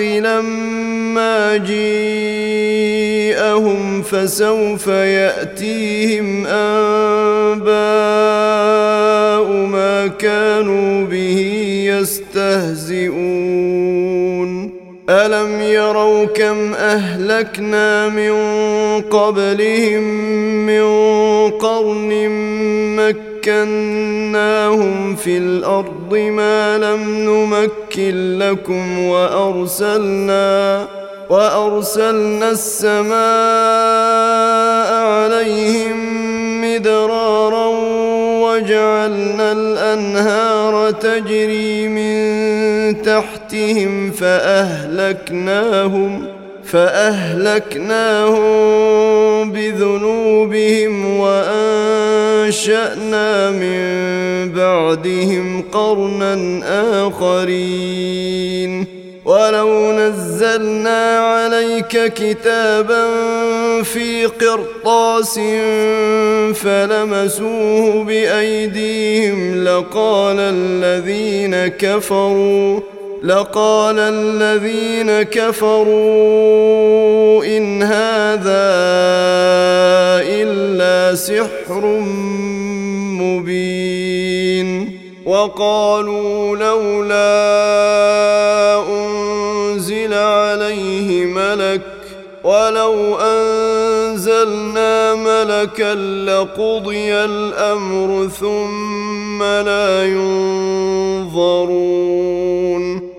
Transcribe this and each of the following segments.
لما جيءهم فسوف يأتيهم أنباء ما كانوا به يستهزئون. ألم يروا كم أهلكنا من قبلهم من قرن مكناهم في الأرض ما لم نمكن لكم وارسلنا وارسلنا السماء عليهم مدرارا وجعلنا الانهار تجري من تحتهم فاهلكناهم فأهلكناهم بذنوبهم وأنشأنا من بعدهم قرنا آخرين. ولو نزلنا عليك كتابا في قرطاس فلمسوه بأيديهم لقال الذين كفروا لقال الذين كفروا إن هذا إلا سحر مبين وقالوا لولا أنزل عليه ملك ولو أنزلنا ملكا لقضي الأمر ثم لا ينظرون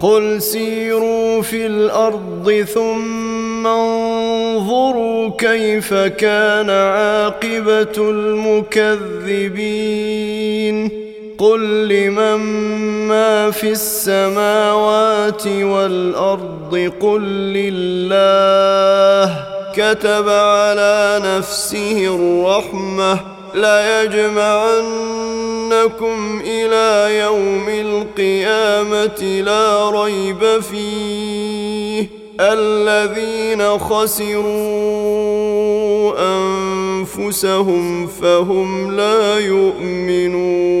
قل سيروا في الأرض ثم انظروا كيف كان عاقبه المكذبين قل لمن ما في السماوات والارض قل لله كتب على نفسه الرحمه ليجمعنكم إلى يوم القيامة لا ريب فيه. الذين خسروا أنفسهم فهم لا يؤمنون.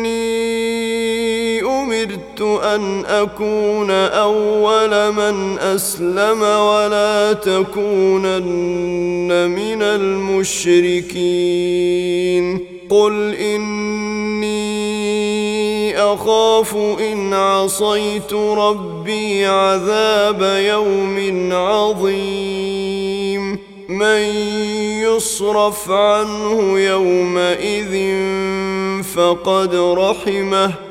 أمرت أن أكون أول من أسلم ولا تكونن من المشركين. قل إني أخاف إن عصيت ربي عذاب يوم عظيم. من يصرف عنه يومئذ فقد رحمه.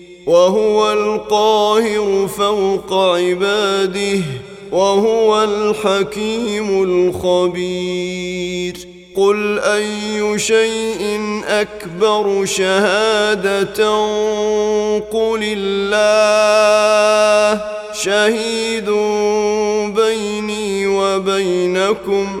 وهو القاهر فوق عباده وهو الحكيم الخبير. قل أي شيء أكبر شهادة؟ قل الله. شهيد بيني وبينكم.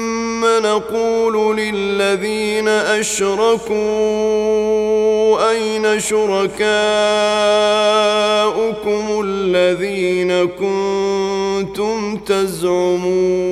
نقول للذين أشركوا أين شركاؤكم الذين كنتم تزعمون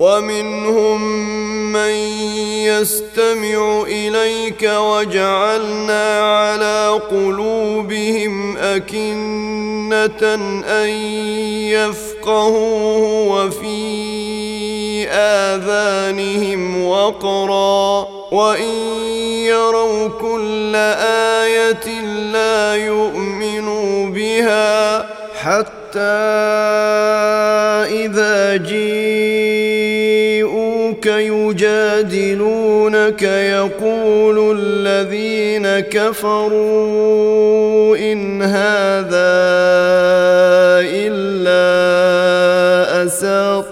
ومنهم من يستمع إليك وجعلنا على قلوبهم أكنة أن يفقهوه وفي آذانهم وقرا. وإن يروا كل آية لا يؤمنوا بها حتى إذا جيءوك يجادلونك يقول الذين كفروا إن هذا إلا أساطير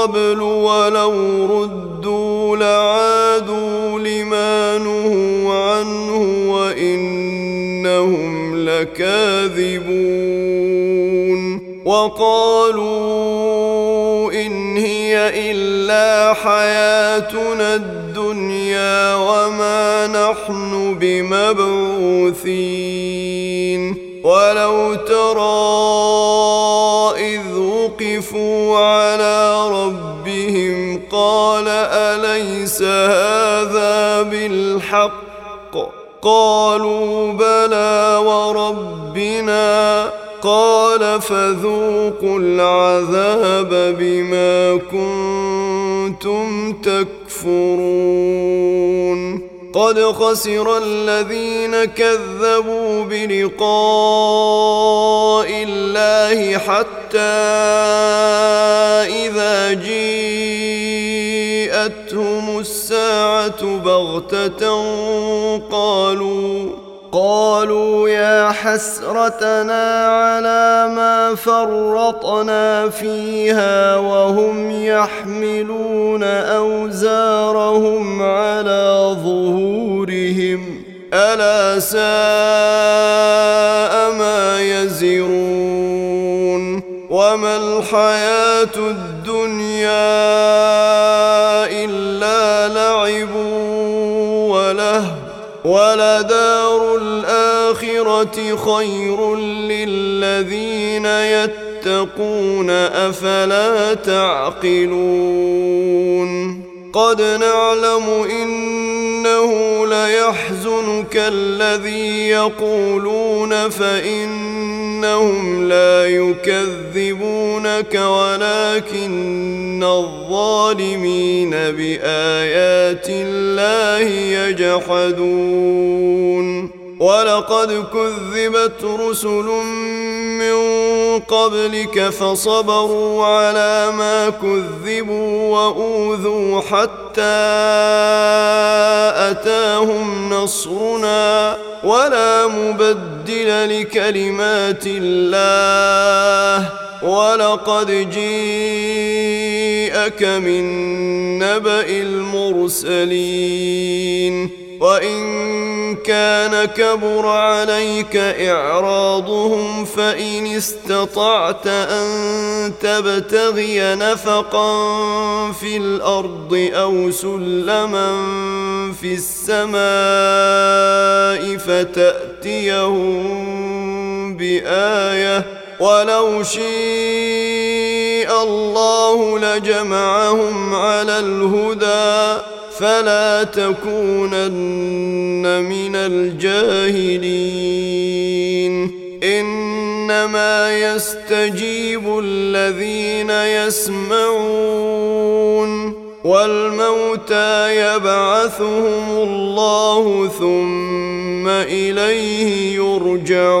قبل ولو ردوا لعادوا لما نهوا عنه وإنهم لكاذبون. وقالوا إن هي إلا حياتنا الدنيا وما نحن بمبعوثين. ولو ترى وقفوا على ربهم قال أليس هذا بالحق؟ قالوا بلى وربنا. قال فذوقوا العذاب بما كنتم تكفرون. قد خسر الذين كذبوا بلقاء الله حتى إذا جيءتهم الساعة بغتة قالوا قالوا يا حسرتنا على ما فرطنا فيها وهم يحملون أوزارهم على ألا ساء ما يزرون وما الحياة الدنيا إلا لعب وله ولدار الآخرة خير للذين يتقون أفلا تعقلون قد نعلم إنه ليحزنك الذي يقولون فإنهم لا يكذبونك ولكن الظالمين بآيات الله يجحدون ولقد كذبت رسل من قبلك فصبروا على ما كذبوا وأوذوا حتى أتاهم نصرنا ولا مبدل لكلمات الله ولقد جيءك من نبأ المرسلين وإن كان كبر عليك إعراضهم فإن استطعت أن تبتغي نفقا في الأرض أو سلما في السماء فتأتيهم بآية ولو شيء الله لجمعهم على الهدى فلا تكونن من الجاهلين. إنما يستجيب الذين يسمعون والموتى يبعثهم الله ثم إليه يرجعون.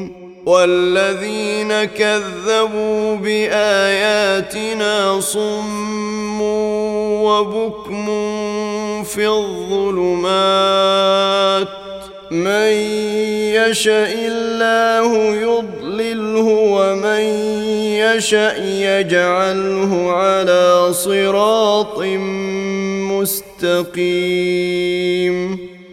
والذين كذبوا بآياتنا صم وبكم في الظلمات. من يشاء الله يضلله ومن يشاء يجعله على صراط مستقيم.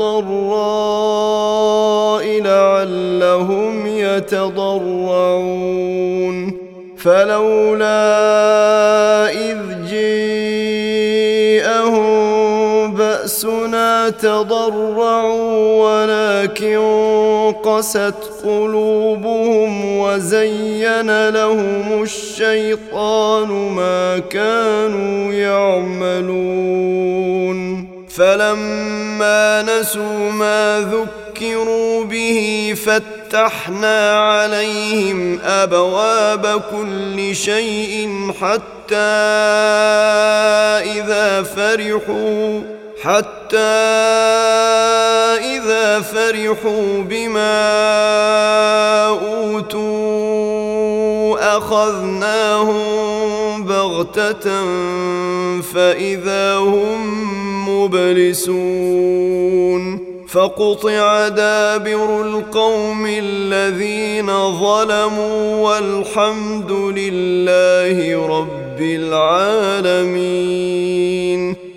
والضراء لعلهم يتضرعون. فلولا إذ جيءهم بأسنا تضرعوا ولكن قست قلوبهم وزين لهم الشيطان ما كانوا يعملون. فلما نسوا ما ذكروا به فتحنا عليهم أبواب كل شيء حتى إذا فرحوا حتى إذا فرحوا بما أوتوا. أخذناهم بغتة فإذا هم مبلسون فقطع دابر القوم الذين ظلموا والحمد لله رب العالمين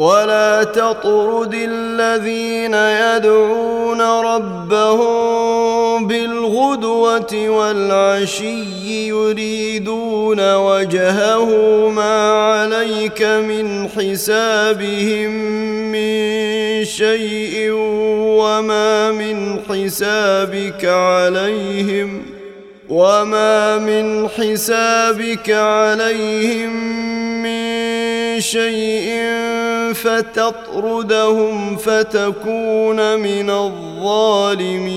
ولا تطرد الذين يدعون ربهم بالغدوة والعشي يريدون وجهه ما عليك من حسابهم من شيء وما من حسابك عليهم وما من حسابك عليهم من شيء فتطردهم فتكون من الظالمين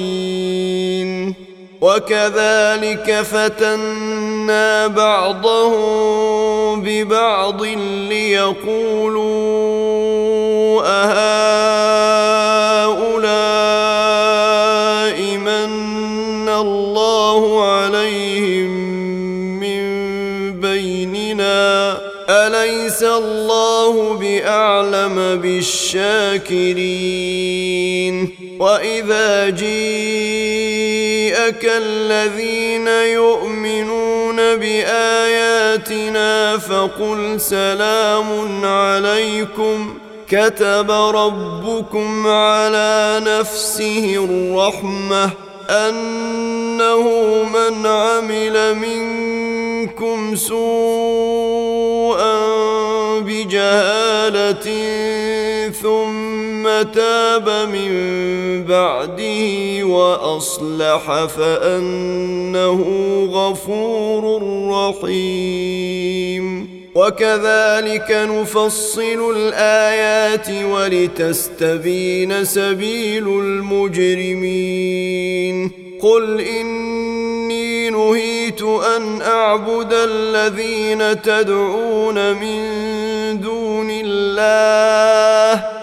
وكذلك فتنا بعضهم ببعض ليقولوا أهؤلاء الله عليهم من بيننا؟ أليس الله بأعلم بالشاكرين؟ وإذا جيءك الذين يؤمنون بآياتنا فقل سلام عليكم. كتب ربكم على نفسه الرحمة. أنه من عمل منكم سوءا جهاله ثم تاب من بعده وأصلح فأنه غفور رحيم. وكذلك نفصل الآيات ولتستبين سبيل المجرمين. قل إني نهيت أن أعبد الذين تدعون من دون الله.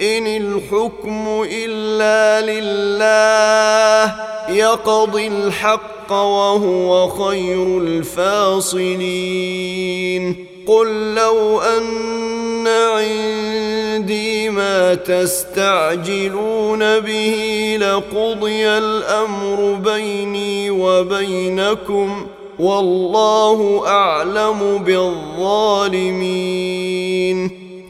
إن الحكم إلا لله يقضي الحق وهو خير الفاصلين. قل لو أن عندي ما تستعجلون به لقضي الأمر بيني وبينكم والله أعلم بالظالمين.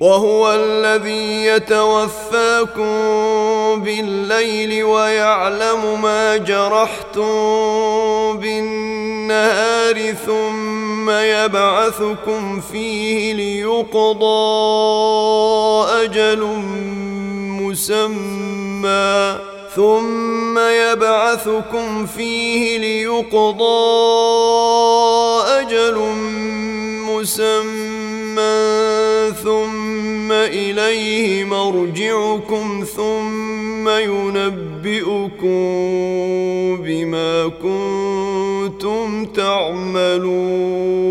وهو الذي يتوفاكم بالليل ويعلم ما جرحتم بالنهار ثم يبعثكم فيه ليقضى أجل مسمى ثم يبعثكم فيه ليقضى أجل مسمى ثم إليه مرجعكم ثم ينبئكم بما كنتم تعملون.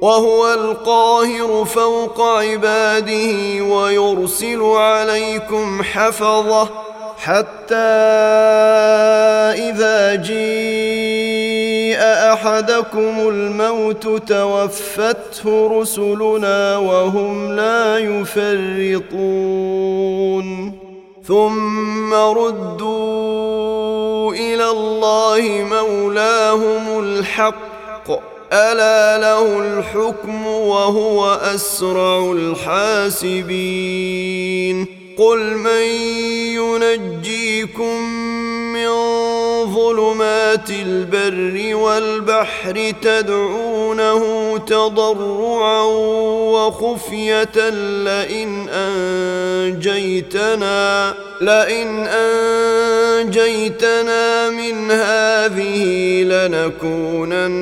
وهو القاهر فوق عباده ويرسل عليكم حفظه حتى إذا جيء احدكم الموت توفته رسلنا وهم لا يفرطون ثم ردوا إلى الله مولاهم الحق الا له الحكم وهو اسرع الحاسبين قل من ينجيكم من ظلمات البر والبحر تدعونه تضرعا وخفية لئن أنجيتنا لئن أنجيتنا من هذه لنكونن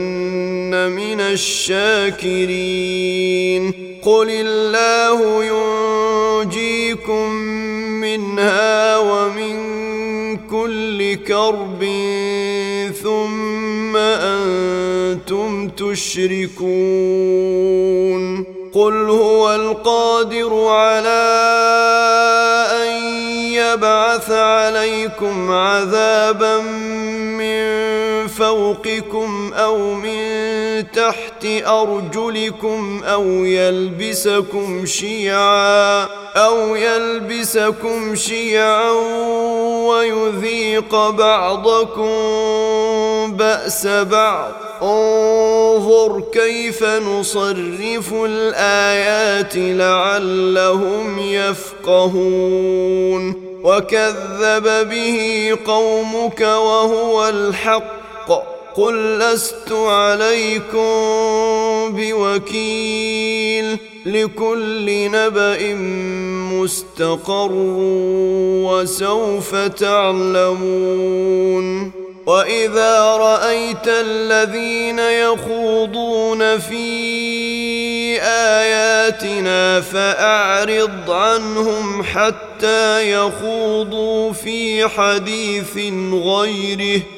من الشاكرين. قل الله ينجيكم منها ومن كل كرب ثم أنتم تشركون قل هو القادر على أن يبعث عليكم عذابا من فوقكم أو من تحت أرجلكم أو يلبسكم شيعا أو يلبسكم شيعا ويذيق بعضكم بأس بعض. انظر كيف نصرف الآيات لعلهم يفقهون. وكذب به قومك وهو الحق. قل لست عليكم بوكيل لكل نبأ مستقر وسوف تعلمون وإذا رأيت الذين يخوضون في آياتنا فأعرض عنهم حتى يخوضوا في حديث غيره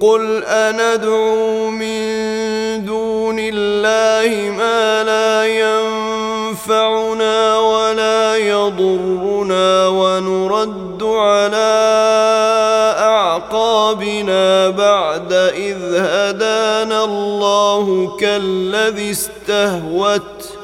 قل أندعو من دون الله ما لا ينفعنا ولا يضرنا ونرد على أعقابنا بعد إذ هدانا الله كالذي استهوته.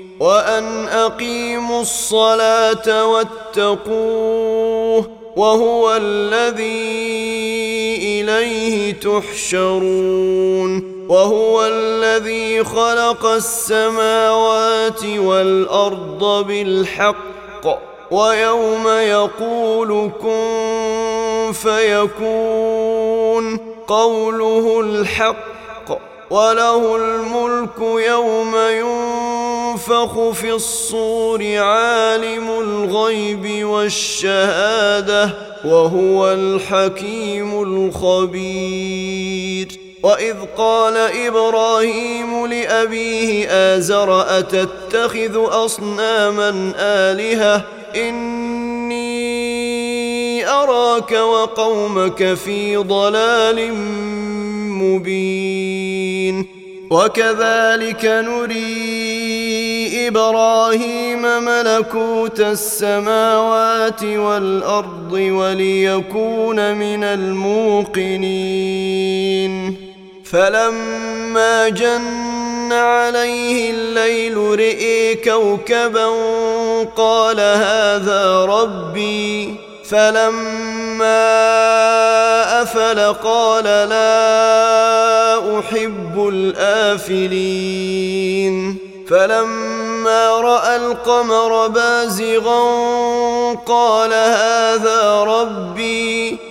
وأن أقيموا الصلاة واتقوه وهو الذي إليه تحشرون وهو الذي خلق السماوات والأرض بالحق ويوم يقول كن فيكون قوله الحق وله الملك ينفخ في الصور عالم الغيب والشهاده وهو الحكيم الخبير واذ قال إبراهيم لابيه ازر اتتخذ اصناما الهه اني اراك وقومك في ضلال مبين وكذلك نري إبراهيم ملكوت السماوات والأرض وليكون من الموقنين. فلما جن عليه الليل رئي كوكبا قال هذا ربي فلما أفل قال لا أحب الآفلين. فلما رأى القمر بازغا قال هذا ربي.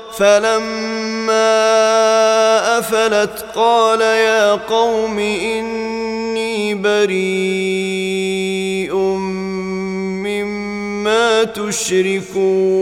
فلما أفلت قال يا قوم إني بريء مما تشركون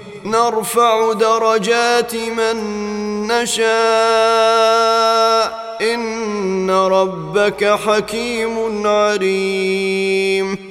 نرفع درجات من نشاء. إن ربك حكيم عليم.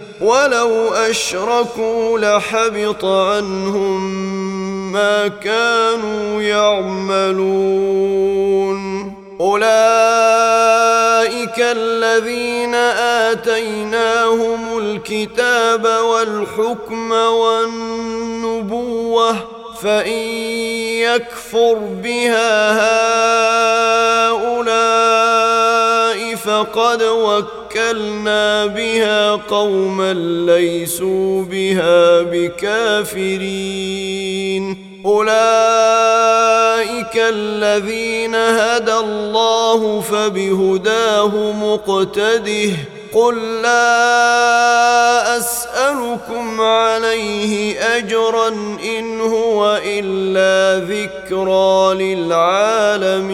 ولو أشركوا لحبط عنهم ما كانوا يعملون. أولئك الذين آتيناهم الكتاب والحكم والنبوة فإن يكفر بها هؤلاء فقد وكلنا بها قوما ليسوا بها بكافرين. أولئك الذين هدى الله فبهداه مقتده. قل لا أسألكم عليه أجرا إن هو إلا ذكرى للعالمين.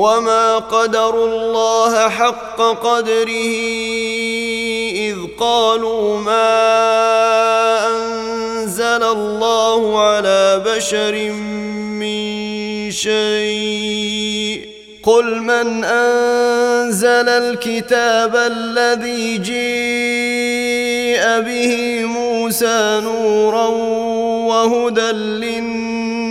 وما قدروا الله حق قدره اذ قالوا ما انزل الله على بشر من شيء قل من انزل الكتاب الذي جيء به موسى نورا وهدى للناس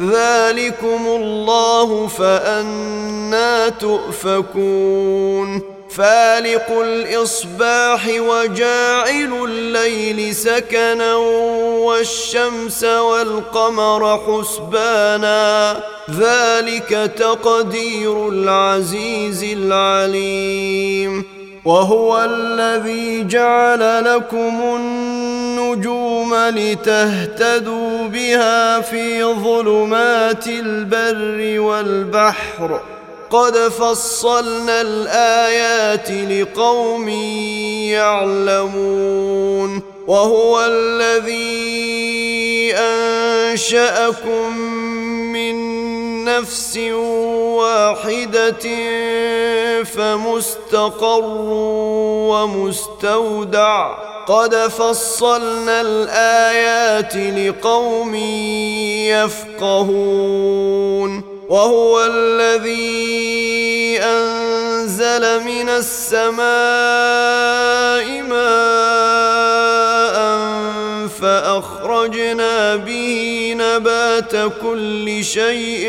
ذلكم الله فأنا تؤفكون. فالق الإصباح وجاعل الليل سكنا والشمس والقمر حسبانا. ذلك تقدير العزيز العليم. وهو الذي جعل لكم النجوم لتهتدوا بها في ظلمات البر والبحر. قد فصلنا الآيات لقوم يعلمون. وهو الذي أنشأكم من نفس واحدة فمستقر ومستودع. قد فصلنا الآيات لقوم يفقهون. وهو الذي أنزل من السماء ماء فأخرجنا به نبات كل شيء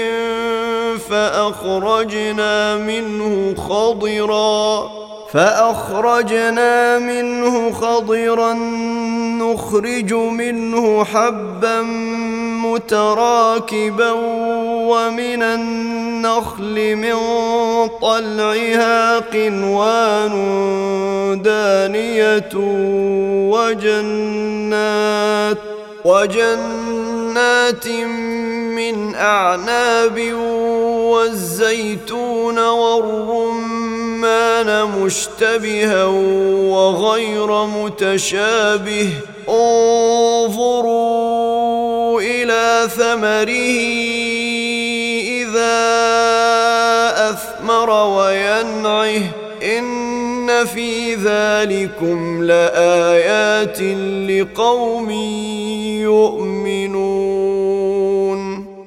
فأخرجنا منه خضرا فأخرجنا منه خضرا نخرج منه حبا متراكبا ومن النخل من طلعها قنوان دانية وجنات وجنات من أعناب والزيتون والرمان مشتبها وغير متشابه انظروا إلى ثمره إذا أثمر وينعه إن في ذلكم لآيات لقوم يؤمنون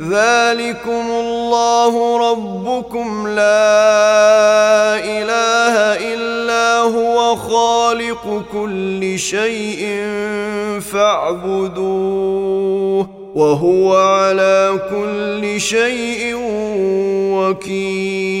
ذلكم الله ربكم لا اله الا هو خالق كل شيء فاعبدوه وهو على كل شيء وكيل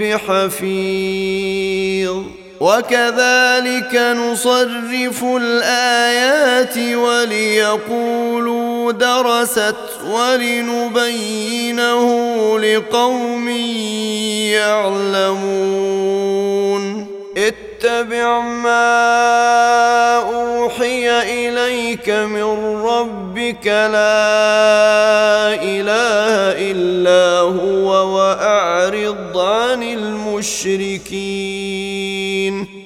بحفيظ. وكذلك نصرف الآيات وليقولوا درست ولنبينه لقوم يعلمون. اتبع ما أوحي إليك من ربك لا إله إلا هو وأعرض عن المشركين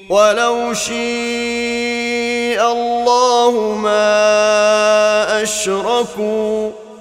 ولو شيء الله ما أشركوا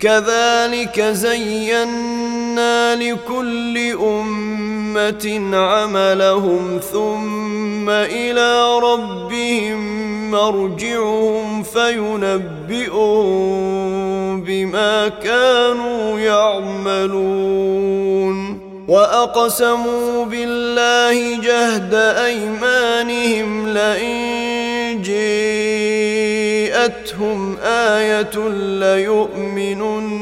كذلك زينا لكل أمة عملهم ثم إلى ربهم مرجعهم فينبئهم بما كانوا يعملون. وأقسموا بالله جهد أيمانهم لئن جاءتهم آية ليؤمنن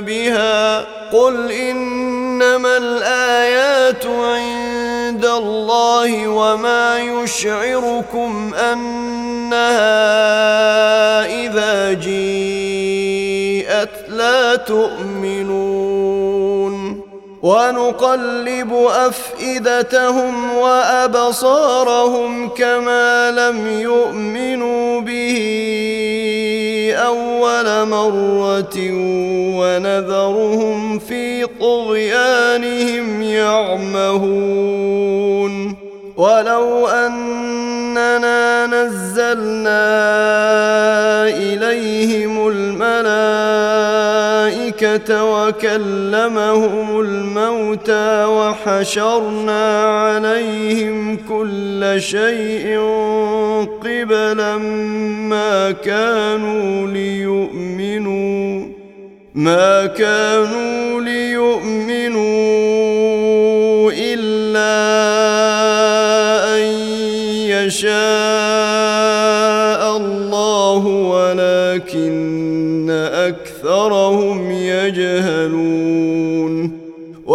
بها. قل إنما الآيات عند الله وما يشعركم أنها إذا جيءت لا تؤمنون. ونقلب أفئدتهم وأبصارهم كما لم يؤمنوا به أول مرة ونذرهم في طغيانهم يعمهون. ولو أننا نزلنا إليهم وكلمهم الموتى وحشرنا عليهم كل شيء قبلا ما كانوا ليؤمنوا ما كانوا ليؤمنوا إلا أن يشاء.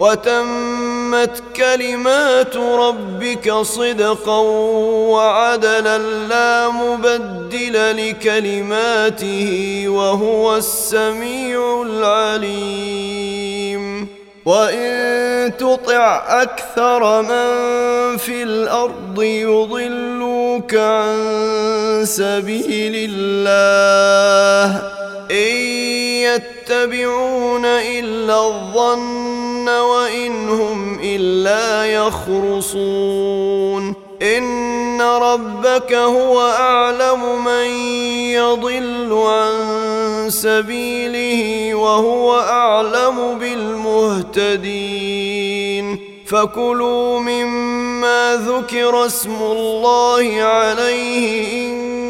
وتمت كلمات ربك صدقا وعدلا لا مبدل لكلماته وهو السميع العليم. وإن تطع أكثر من في الأرض يضلوك عن سبيل الله. إن يتبعون إلا الظن وإن هم إلا يخرصون. إن ربك هو أعلم من يضل عن سبيله وهو أعلم بالمهتدين. فكلوا مما ذكر اسم الله عليه إن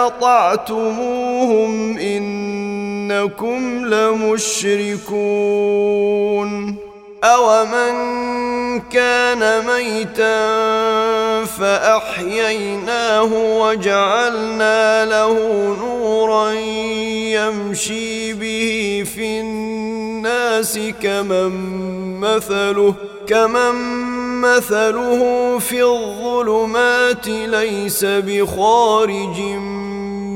وان أطعتموهم إنكم لمشركون اومن كان ميتا فأحييناه وجعلنا له نورا يمشي به في الناس كمن مثله كمن مثله في الظلمات ليس بخارج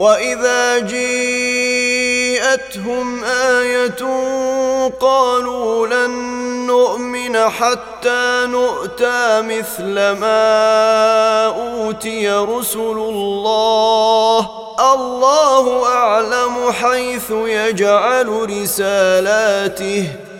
وإذا جيءتهم آية قالوا لن نؤمن حتى نؤتى مثل ما أوتي رسل الله. الله أعلم حيث يجعل رسالاته.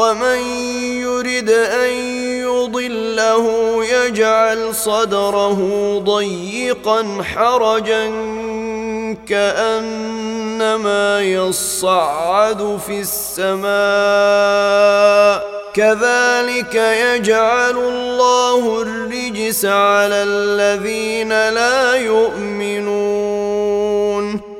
ومن يرد أن يضله يجعل صدره ضيقا حرجا كأنما يصعد في السماء كذلك يجعل الله الرجس على الذين لا يؤمنون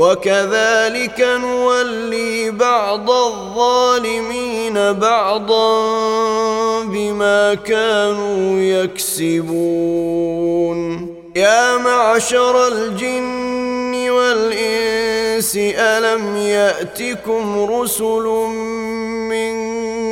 وكذلك نولي بعض الظالمين بعضا بما كانوا يكسبون. يا معشر الجن والإنس ألم يأتكم رسل منكم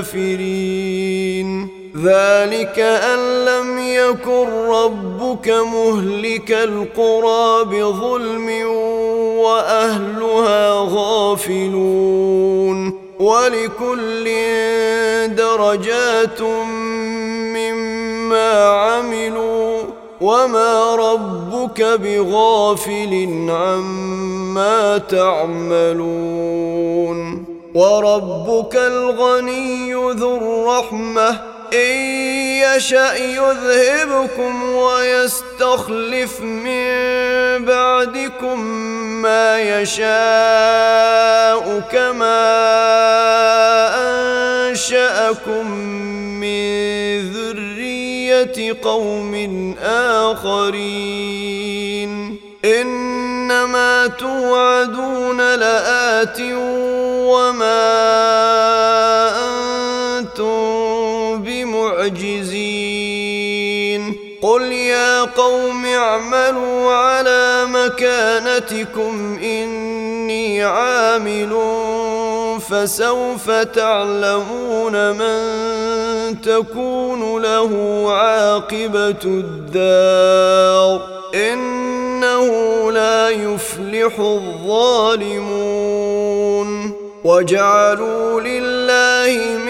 كافرين ذلك أن لم يكن ربك مهلك القرى بظلم وأهلها غافلون. ولكل درجات مما عملوا وما ربك بغافل عما تعملون. وربك الغني ذو الرحمة. إن يشأ يذهبكم ويستخلف من بعدكم ما يشاء كما أنشأكم من ذرية قوم آخرين. إنما توعدون لآت وما أنتم بمعجزين. قل يا قوم اعملوا على مكانتكم إني عامل فسوف تعلمون من تكون له عاقبة الدار. إنه لا يفلح الظالمون. وجعلوا لله مما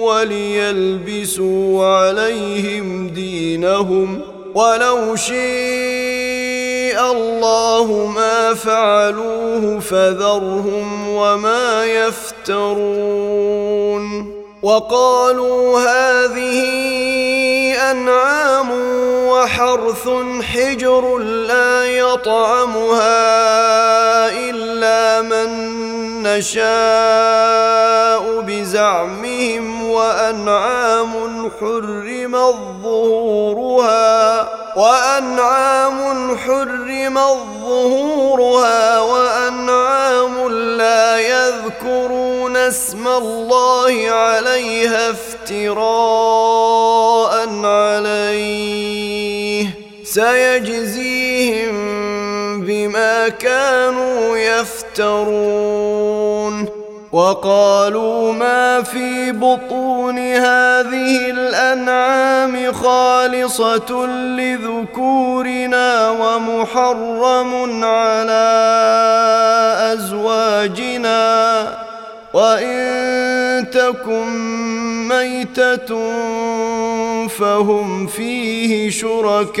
وليلبسوا عليهم دينهم ولو شيء الله ما فعلوه فذرهم وما يفترون وقالوا هذه أنعام وحرث حجر لا يطعمها إلا من نشاء بزعمهم وأنعام حرمت ظهورها وأنعام حرمت ظهورها وأنعام لا يذكرون اسم الله عليها افتراء عليه. سيجزيهم بما كانوا يفترون وقالوا ما في بطون هذه الأنعام خالصة لذكورنا ومحرم على أزواجنا وإن تكن ميتة فهم فيه شركاء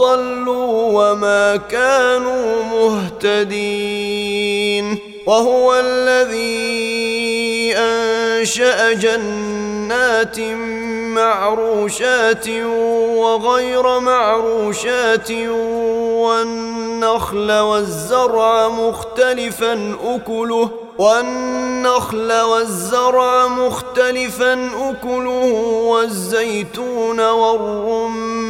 ضلوا وما كانوا مهتدين. وهو الذي أنشأ جنات معروشات وغير معروشات والنخل والزرع مختلفا أكله والنخل والزرع مختلفا أكله والزيتون والرمان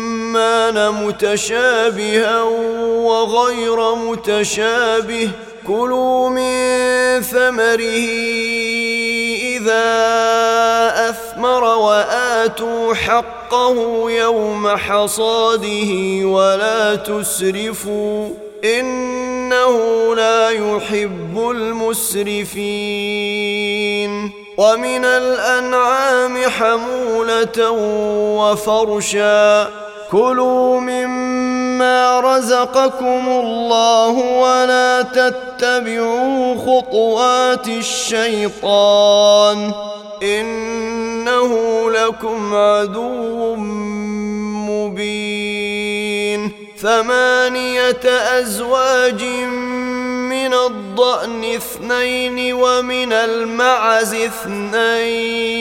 متشابها وغير متشابه كلوا من ثمره إذا أثمر وآتوا حقه يوم حصاده ولا تسرفوا إنه لا يحب المسرفين ومن الأنعام حمولة وفرشا كلوا مما رزقكم الله ولا تتبعوا خطوات الشيطان إنه لكم عدو مبين ثمانية أزواج من الضأن اثنين ومن المعز اثنين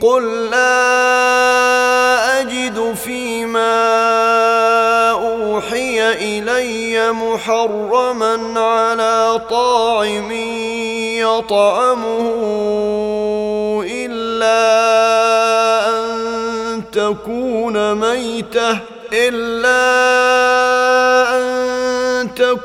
قل لا أجد فيما أوحي إلي محرما على طاعم يطعمه إلا أن تكون ميتة إلا أن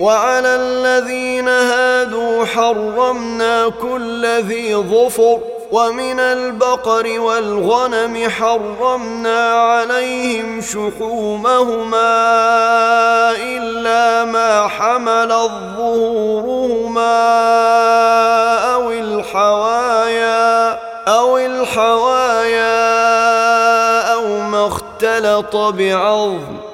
وعلى الذين هادوا حرمنا كل ذي ظفر ومن البقر والغنم حرمنا عليهم شحومهما إلا ما حمل ظهورهما أو الحوايا أو الحوايا أو ما اختلط بعظم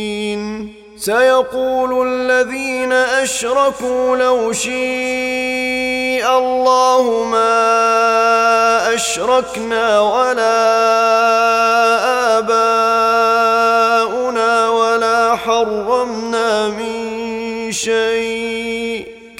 سيقول الذين أشركوا لو شيء الله ما أشركنا ولا آباؤنا ولا حرمنا من شيء.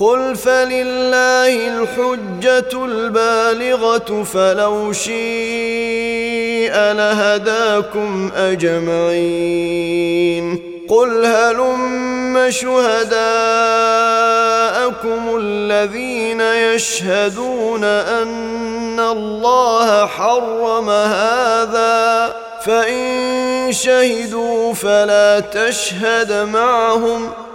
قل فلله الحجه البالغه فلو شيء لهداكم اجمعين قل هلم شهداءكم الذين يشهدون ان الله حرم هذا فان شهدوا فلا تشهد معهم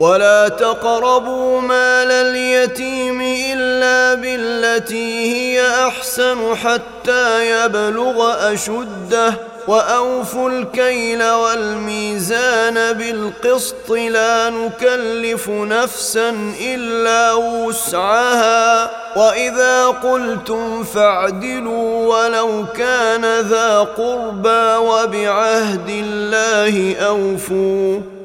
ولا تقربوا مال اليتيم إلا بالتي هي أحسن حتى يبلغ أشده وأوفوا الكيل والميزان بالقسط لا نكلف نفسا إلا وسعها وإذا قلتم فاعدلوا ولو كان ذا قربى وبعهد الله أوفوا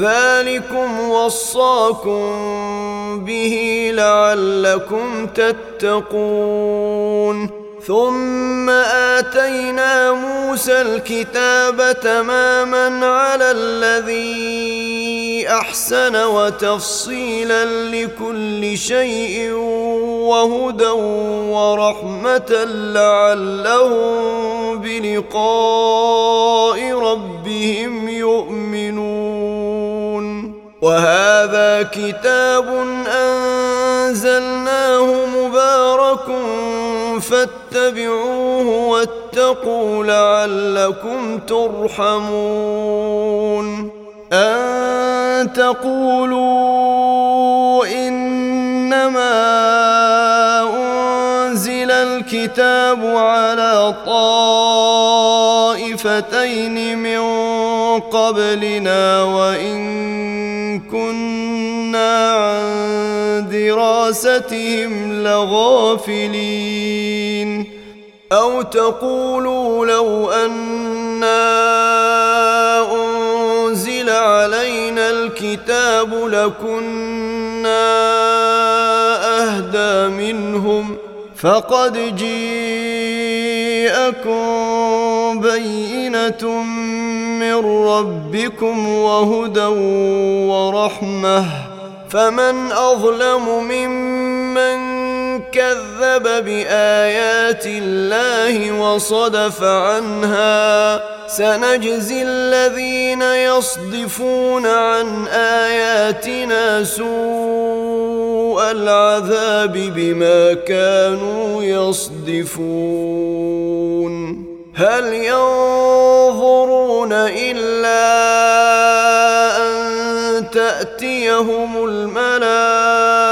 ذلكم وصاكم به لعلكم تتقون. ثم آتينا موسى الكتاب تماما على الذي أحسن وتفصيلا لكل شيء وهدى ورحمة لعلهم بلقاء ربهم يؤمنون. وهذا كتاب أنزلناه مبارك فاتبعوه واتقوا لعلكم ترحمون. أن تقولوا إنما أنزل الكتاب على طائفتين من قبلنا وإن كنا عن دراستهم لغافلين. أو تقولوا لو أنا أنزل علينا الكتاب لكنا أهدى منهم فقد جيءكم بينة من ربكم وهدى ورحمة. فمن أظلم ممن كذب بآيات الله وصدف عنها. سنجزي الذين يصدفون عن آياتنا سوء العذاب بما كانوا يصدفون. هل ينظرون إلا أن تأتيهم الملائكة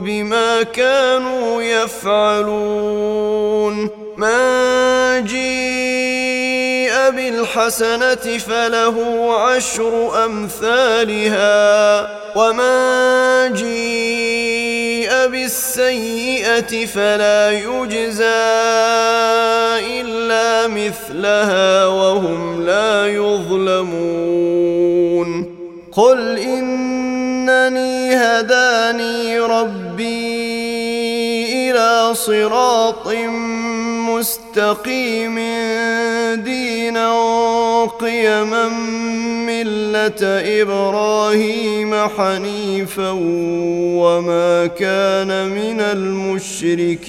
بما كانوا يفعلون. من جيء بالحسنه فله عشر امثالها. ومن جيء بالسيئه فلا يجزى الا مثلها وهم لا يظلمون. قل انني هداني ربي إلى صراط مستقيم دينا قيما ملة إبراهيم حنيفا وما كان من المشركين